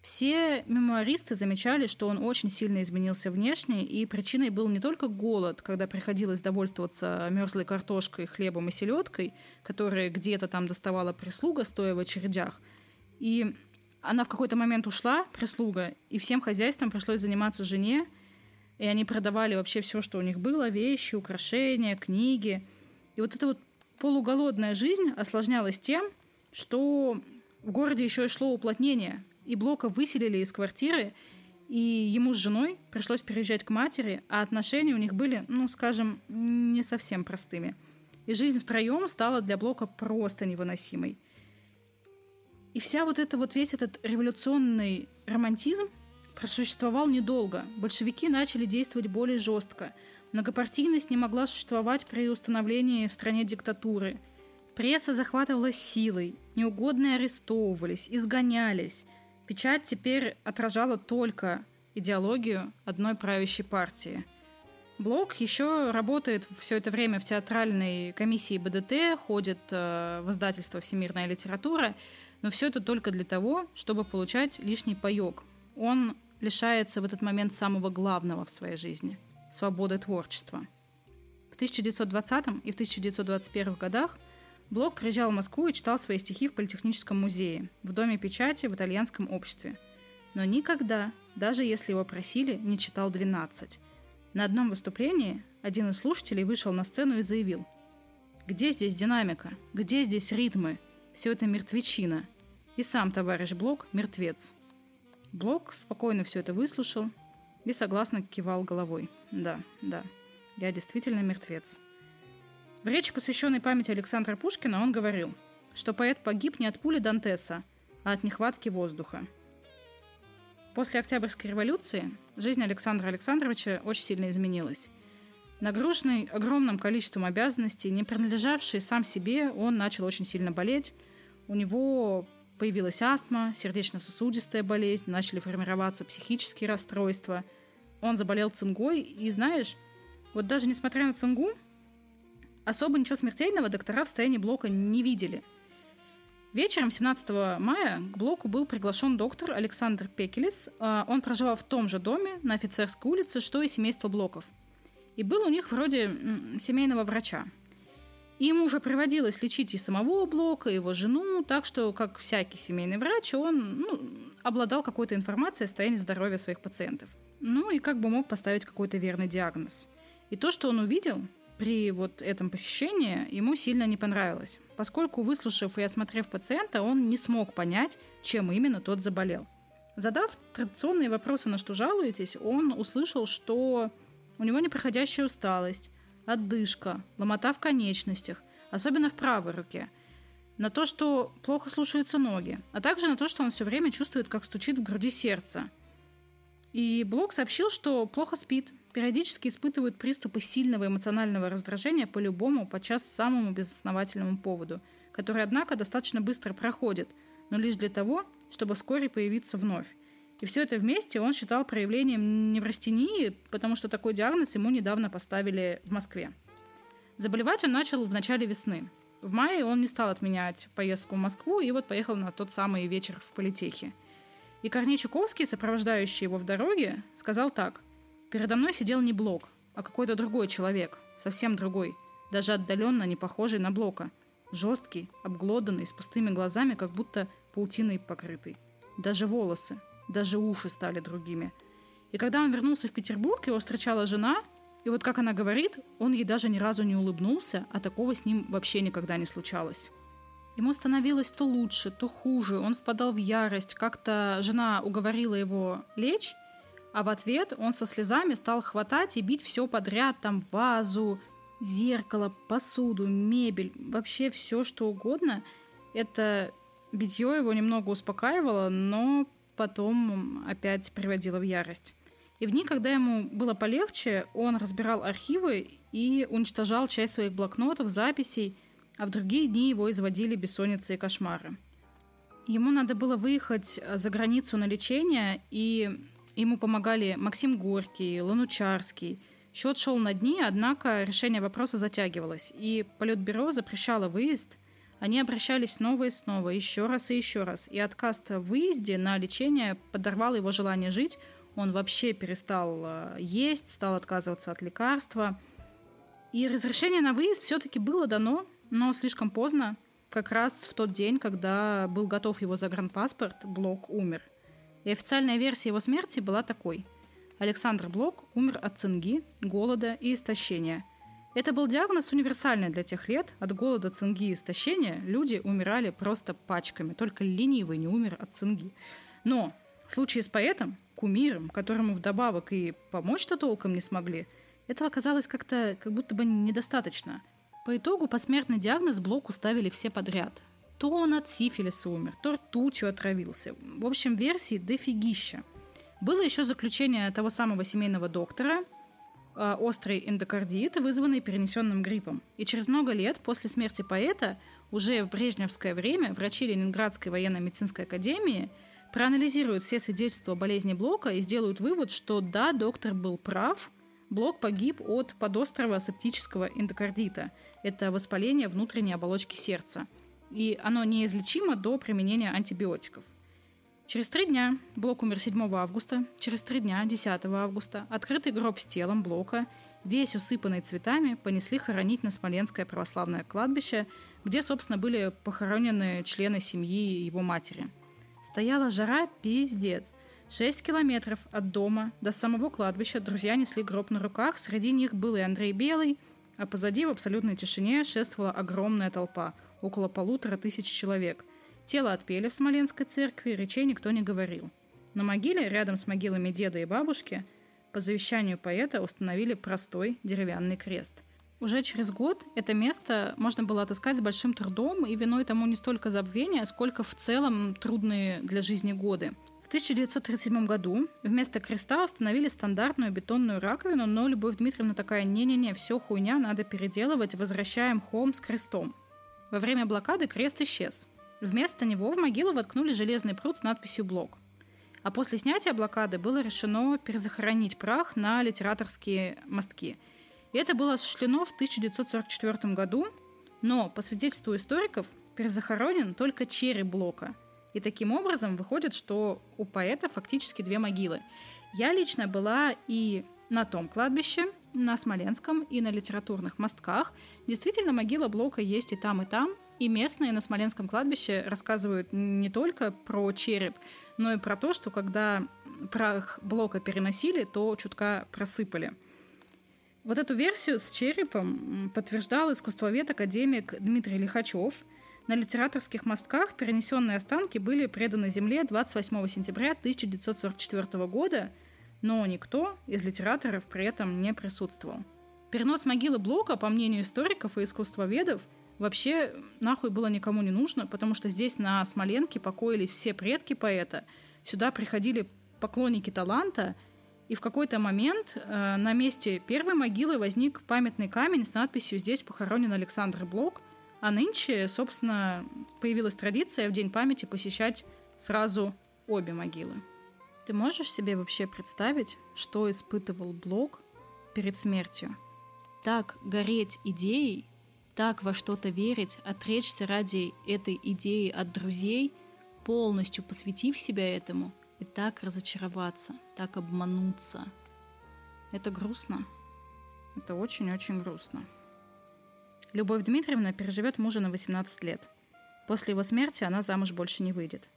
Все мемуаристы замечали, что он очень сильно изменился внешне, и причиной был не только голод, когда приходилось довольствоваться мерзлой картошкой, хлебом и селедкой, которые где-то там доставала прислуга, стоя в очередях. И она в какой-то момент ушла, прислуга, и всем хозяйством пришлось заниматься жене, и они продавали вообще все, что у них было, вещи, украшения, книги. И вот это вот полуголодная жизнь осложнялась тем, что в городе еще и шло уплотнение, и Блока выселили из квартиры, и ему с женой пришлось переезжать к матери, а отношения у них были, ну, скажем, не совсем простыми. И жизнь втроем стала для Блока просто невыносимой. И вся вот эта вот весь этот революционный романтизм просуществовал недолго. Большевики начали действовать более жестко – Многопартийность не могла существовать при установлении в стране диктатуры. Пресса захватывалась силой, неугодные арестовывались, изгонялись. Печать теперь отражала только идеологию одной правящей партии. Блок еще работает все это время в театральной комиссии БДТ, ходит э, в издательство «Всемирная литература», но все это только для того, чтобы получать лишний паек. Он лишается в этот момент самого главного в своей жизни – свободы творчества. В 1920 и в 1921 годах Блок приезжал в Москву и читал свои стихи в Политехническом музее, в Доме печати, в итальянском обществе. Но никогда, даже если его просили, не читал 12. На одном выступлении один из слушателей вышел на сцену и заявил «Где здесь динамика? Где здесь ритмы? Все это мертвечина. И сам товарищ Блок – мертвец». Блок спокойно все это выслушал и согласно кивал головой. Да, да, я действительно мертвец. В речи, посвященной памяти Александра Пушкина, он говорил, что поэт погиб не от пули Дантеса, а от нехватки воздуха. После Октябрьской революции жизнь Александра Александровича очень сильно изменилась. Нагруженный огромным количеством обязанностей, не принадлежавший сам себе, он начал очень сильно болеть. У него Появилась астма, сердечно-сосудистая болезнь, начали формироваться психические расстройства. Он заболел цингой, и знаешь, вот даже несмотря на цингу, особо ничего смертельного доктора в состоянии Блока не видели. Вечером 17 мая к Блоку был приглашен доктор Александр Пекелис. А, он проживал в том же доме на офицерской улице, что и семейство Блоков. И был у них вроде семейного врача – ему уже приводилось лечить и самого Блока, и его жену, так что, как всякий семейный врач, он ну, обладал какой-то информацией о состоянии здоровья своих пациентов. Ну и как бы мог поставить какой-то верный диагноз. И то, что он увидел при вот этом посещении, ему сильно не понравилось, поскольку, выслушав и осмотрев пациента, он не смог понять, чем именно тот заболел. Задав традиционные вопросы, на что жалуетесь, он услышал, что у него непроходящая усталость, отдышка, ломота в конечностях, особенно в правой руке, на то, что плохо слушаются ноги, а также на то, что он все время чувствует, как стучит в груди сердце. И Блок сообщил, что плохо спит, периодически испытывает приступы сильного эмоционального раздражения по любому, подчас самому безосновательному поводу, который, однако, достаточно быстро проходит, но лишь для того, чтобы вскоре появиться вновь. И все это вместе он считал проявлением неврастении, потому что такой диагноз ему недавно поставили в Москве. Заболевать он начал в начале весны. В мае он не стал отменять поездку в Москву и вот поехал на тот самый вечер в политехе. И Корней Чуковский, сопровождающий его в дороге, сказал так. «Передо мной сидел не Блок, а какой-то другой человек, совсем другой, даже отдаленно не похожий на Блока. Жесткий, обглоданный, с пустыми глазами, как будто паутиной покрытый. Даже волосы, Даже уши стали другими. И когда он вернулся в Петербург, его встречала жена, и вот как она говорит, он ей даже ни разу не улыбнулся, а такого с ним вообще никогда не случалось. Ему становилось то лучше, то хуже, он впадал в ярость. Как-то жена уговорила его лечь, а в ответ он со слезами стал хватать и бить все подряд, там вазу, зеркало, посуду, мебель, вообще все что угодно. Это битье его немного успокаивало, но потом опять приводило в ярость. И в дни, когда ему было полегче, он разбирал архивы и уничтожал часть своих блокнотов, записей, а в другие дни его изводили бессонницы и кошмары. Ему надо было выехать за границу на лечение, и ему помогали Максим Горький, Ланучарский. Счет шел на дни, однако решение вопроса затягивалось, и Политбюро запрещало выезд. Они обращались снова и снова, еще раз и еще раз. И отказ в выезде на лечение подорвал его желание жить, он вообще перестал э, есть, стал отказываться от лекарства. И разрешение на выезд все-таки было дано, но слишком поздно. Как раз в тот день, когда был готов его загранпаспорт, Блок умер. И официальная версия его смерти была такой. Александр Блок умер от цинги, голода и истощения. Это был диагноз универсальный для тех лет. От голода, цинги и истощения люди умирали просто пачками. Только ленивый не умер от цинги. Но в случае с поэтом кумиром, которому вдобавок и помочь-то толком не смогли, этого оказалось как-то как будто бы недостаточно. По итогу посмертный диагноз Блоку ставили все подряд. То он от сифилиса умер, то ртутью отравился. В общем, версий дофигища. Было еще заключение того самого семейного доктора, острый эндокардит, вызванный перенесенным гриппом. И через много лет после смерти поэта, уже в брежневское время, врачи Ленинградской военно-медицинской академии – проанализируют все свидетельства болезни Блока и сделают вывод, что да, доктор был прав, Блок погиб от подострого септического эндокардита. Это воспаление внутренней оболочки сердца. И оно неизлечимо до применения антибиотиков. Через три дня, Блок умер 7 августа, через три дня, 10 августа, открытый гроб с телом Блока, весь усыпанный цветами, понесли хоронить на Смоленское православное кладбище, где, собственно, были похоронены члены семьи его матери – Стояла жара пиздец. Шесть километров от дома до самого кладбища друзья несли гроб на руках. Среди них был и Андрей Белый, а позади в абсолютной тишине шествовала огромная толпа, около полутора тысяч человек. Тело отпели в Смоленской церкви, речей никто не говорил. На могиле, рядом с могилами деда и бабушки, по завещанию поэта установили простой деревянный крест – уже через год это место можно было отыскать с большим трудом, и виной тому не столько забвение, сколько в целом трудные для жизни годы. В 1937 году вместо креста установили стандартную бетонную раковину, но Любовь Дмитриевна такая, не-не-не, все хуйня, надо переделывать, возвращаем холм с крестом. Во время блокады крест исчез. Вместо него в могилу воткнули железный пруд с надписью «Блок». А после снятия блокады было решено перезахоронить прах на литераторские мостки – и это было осуществлено в 1944 году, но, по свидетельству историков, перезахоронен только череп блока. И таким образом выходит, что у поэта фактически две могилы. Я лично была и на том кладбище, на Смоленском и на литературных мостках. Действительно, могила Блока есть и там, и там. И местные на Смоленском кладбище рассказывают не только про череп, но и про то, что когда прах Блока переносили, то чутка просыпали – вот эту версию с черепом подтверждал искусствовед академик Дмитрий Лихачев. На литераторских мостках перенесенные останки были преданы земле 28 сентября 1944 года, но никто из литераторов при этом не присутствовал. Перенос могилы Блока, по мнению историков и искусствоведов, вообще нахуй было никому не нужно, потому что здесь на Смоленке покоились все предки поэта. Сюда приходили поклонники таланта – и в какой-то момент э, на месте первой могилы возник памятный камень с надписью «Здесь похоронен Александр Блок», а нынче, собственно, появилась традиция в День памяти посещать сразу обе могилы. Ты можешь себе вообще представить, что испытывал Блок перед смертью? Так гореть идеей, так во что-то верить, отречься ради этой идеи от друзей, полностью посвятив себя этому – и так разочароваться, так обмануться. Это грустно. Это очень-очень грустно. Любовь Дмитриевна переживет мужа на 18 лет. После его смерти она замуж больше не выйдет.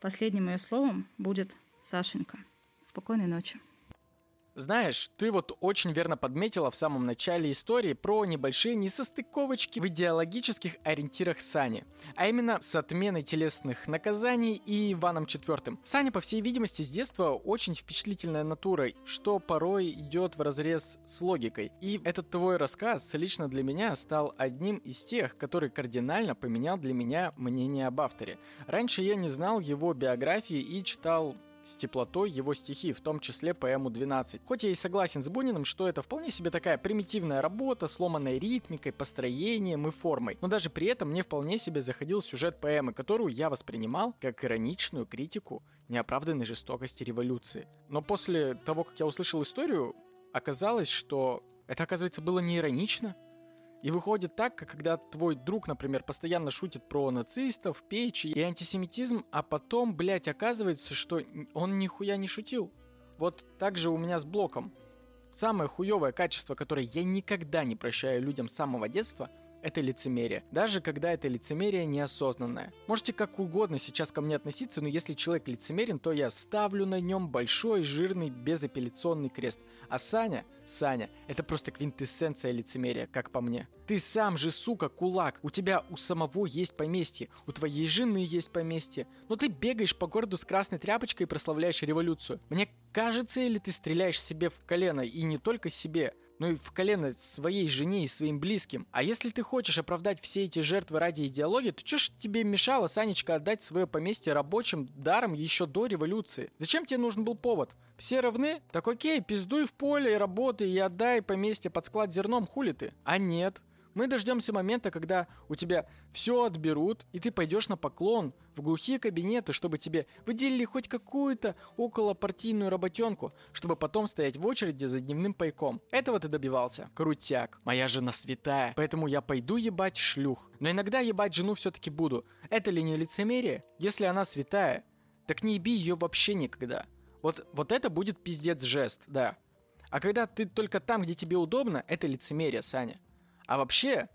Последним ее словом будет Сашенька, спокойной ночи. Знаешь, ты вот очень верно подметила в самом начале истории про небольшие несостыковочки в идеологических ориентирах Сани, а именно с отменой телесных наказаний и Иваном IV. Саня, по всей видимости, с детства очень впечатлительная натура, что порой идет в разрез с логикой. И этот твой рассказ лично для меня стал одним из тех, который кардинально поменял для меня мнение об авторе. Раньше я не знал его биографии и читал с теплотой его стихи, в том числе поэму «12». Хоть я и согласен с Буниным, что это вполне себе такая примитивная работа, сломанной ритмикой, построением и формой, но даже при этом мне вполне себе заходил сюжет поэмы, которую я воспринимал как ироничную критику неоправданной жестокости революции. Но после того, как я услышал историю, оказалось, что это, оказывается, было не иронично, и выходит так, как когда твой друг, например, постоянно шутит про нацистов, печи и антисемитизм, а потом, блядь, оказывается, что он нихуя не шутил. Вот так же у меня с блоком. Самое хуевое качество, которое я никогда не прощаю людям с самого детства – это лицемерие. Даже когда это лицемерие неосознанное. Можете как угодно сейчас ко мне относиться, но если человек лицемерен, то я ставлю на нем большой, жирный, безапелляционный крест. А Саня, Саня, это просто квинтэссенция лицемерия, как по мне. Ты сам же, сука, кулак. У тебя у самого есть поместье, у твоей жены есть поместье. Но ты бегаешь по городу с красной тряпочкой и прославляешь революцию. Мне кажется, или ты стреляешь себе в колено, и не только себе – но и в колено своей жене и своим близким. А если ты хочешь оправдать все эти жертвы ради идеологии, то что ж тебе мешало, Санечка, отдать свое поместье рабочим даром еще до революции? Зачем тебе нужен был повод? Все равны? Так окей, пиздуй в поле и работай, и отдай поместье под склад зерном, хули ты? А нет, мы дождемся момента, когда у тебя все отберут, и ты пойдешь на поклон в глухие кабинеты, чтобы тебе выделили хоть какую-то околопартийную работенку, чтобы потом стоять в очереди за дневным пайком. Этого ты добивался? Крутяк. Моя жена святая, поэтому я пойду ебать шлюх. Но иногда ебать жену все-таки буду. Это ли не лицемерие? Если она святая, так не еби ее вообще никогда. Вот, вот это будет пиздец жест, да. А когда ты только там, где тебе удобно, это лицемерие, Саня. А вообще,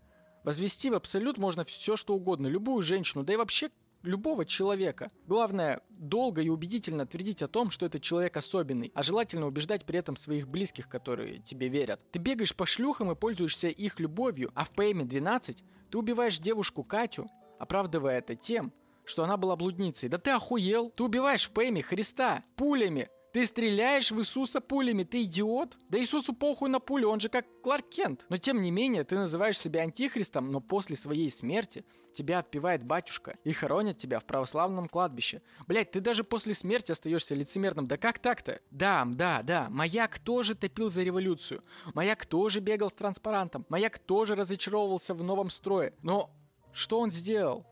возвести в абсолют можно все, что угодно, любую женщину, да и вообще любого человека. Главное, долго и убедительно твердить о том, что этот человек особенный, а желательно убеждать при этом своих близких, которые тебе верят. Ты бегаешь по шлюхам и пользуешься их любовью, а в ПМе 12 ты убиваешь девушку Катю, оправдывая это тем, что она была блудницей. Да ты охуел? Ты убиваешь в ПМе Христа пулями, ты стреляешь в Иисуса пулями, ты идиот? Да Иисусу похуй на пулю, он же как Кларк Кент. Но тем не менее, ты называешь себя антихристом, но после своей смерти тебя отпевает батюшка и хоронят тебя в православном кладбище. Блять, ты даже после смерти остаешься лицемерным. Да как так-то? Да, да, да, Маяк тоже топил за революцию. Маяк тоже бегал с транспарантом. Маяк тоже разочаровывался в новом строе. Но что он сделал?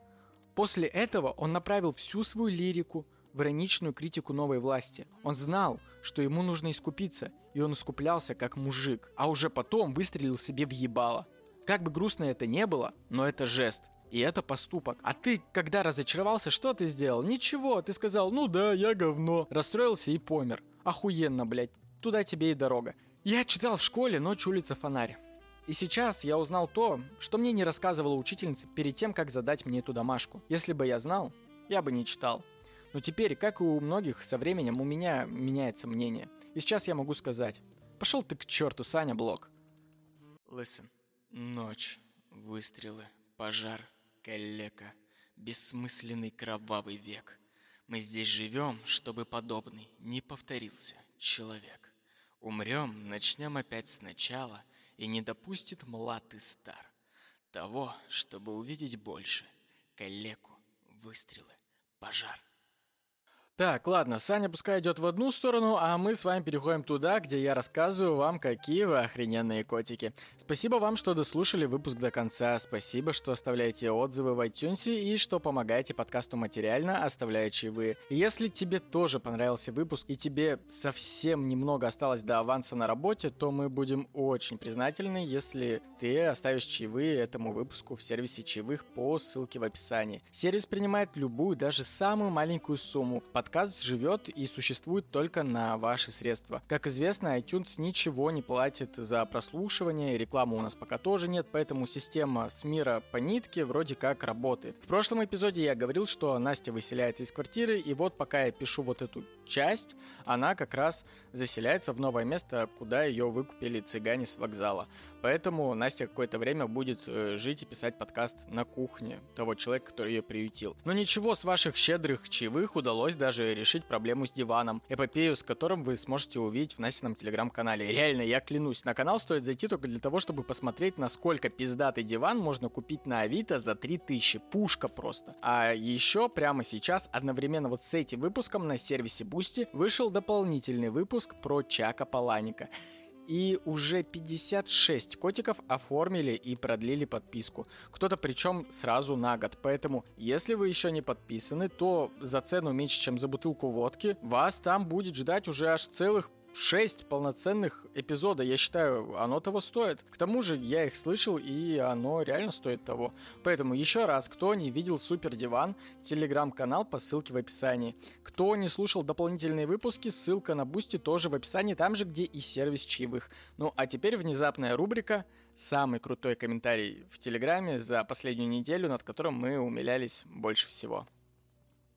После этого он направил всю свою лирику, в ироничную критику новой власти. Он знал, что ему нужно искупиться, и он искуплялся как мужик, а уже потом выстрелил себе в ебало. Как бы грустно это не было, но это жест. И это поступок. А ты, когда разочаровался, что ты сделал? Ничего, ты сказал, ну да, я говно. Расстроился и помер. Охуенно, блядь. Туда тебе и дорога. Я читал в школе «Ночь улица фонарь». И сейчас я узнал то, что мне не рассказывала учительница перед тем, как задать мне эту домашку. Если бы я знал, я бы не читал. Но теперь, как и у многих, со временем у меня меняется мнение. И сейчас я могу сказать. Пошел ты к черту, Саня Блок. Listen. Ночь, выстрелы, пожар, калека, бессмысленный кровавый век. Мы здесь живем, чтобы подобный не повторился человек. Умрем, начнем опять сначала, и не допустит млад и стар того, чтобы увидеть больше. Калеку, выстрелы, пожар. Так, ладно, Саня пускай идет в одну сторону, а мы с вами переходим туда, где я рассказываю вам, какие вы охрененные котики. Спасибо вам, что дослушали выпуск до конца, спасибо, что оставляете отзывы в iTunes и что помогаете подкасту материально, оставляя чаевые. Если тебе тоже понравился выпуск и тебе совсем немного осталось до аванса на работе, то мы будем очень признательны, если ты оставишь чаевые этому выпуску в сервисе чаевых по ссылке в описании. Сервис принимает любую, даже самую маленькую сумму. Подкаст живет и существует только на ваши средства. Как известно, iTunes ничего не платит за прослушивание, рекламы у нас пока тоже нет, поэтому система с мира по нитке вроде как работает. В прошлом эпизоде я говорил, что Настя выселяется из квартиры, и вот пока я пишу вот эту часть, она как раз заселяется в новое место, куда ее выкупили цыгане с вокзала. Поэтому Настя какое-то время будет э, жить и писать подкаст на кухне того человека, который ее приютил. Но ничего, с ваших щедрых чаевых удалось даже решить проблему с диваном, эпопею с которым вы сможете увидеть в Настином телеграм-канале. Реально, я клянусь, на канал стоит зайти только для того, чтобы посмотреть, насколько пиздатый диван можно купить на Авито за 3000. Пушка просто. А еще прямо сейчас, одновременно вот с этим выпуском на сервисе Boosty вышел дополнительный выпуск про Чака Паланика и уже 56 котиков оформили и продлили подписку. Кто-то причем сразу на год. Поэтому, если вы еще не подписаны, то за цену меньше, чем за бутылку водки, вас там будет ждать уже аж целых 6 полноценных эпизода, я считаю, оно того стоит. К тому же я их слышал, и оно реально стоит того. Поэтому еще раз, кто не видел Супер Диван, телеграм-канал по ссылке в описании. Кто не слушал дополнительные выпуски, ссылка на Boosty тоже в описании, там же, где и сервис чаевых. Ну а теперь внезапная рубрика самый крутой комментарий в Телеграме за последнюю неделю, над которым мы умилялись больше всего.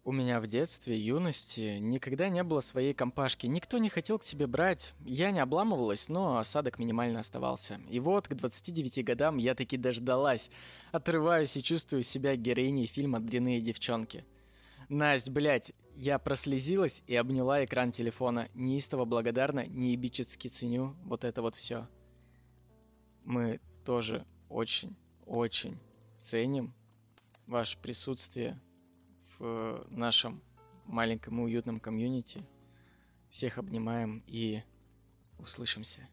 У меня в детстве, юности никогда не было своей компашки. Никто не хотел к себе брать. Я не обламывалась, но осадок минимально оставался. И вот к 29 годам я таки дождалась. Отрываюсь и чувствую себя героиней фильма «Дряные девчонки». Насть, блядь, я прослезилась и обняла экран телефона. Неистово благодарна, неебически ценю вот это вот все. Мы тоже очень, очень ценим ваше присутствие в нашем маленьком и уютном комьюнити. Всех обнимаем и услышимся.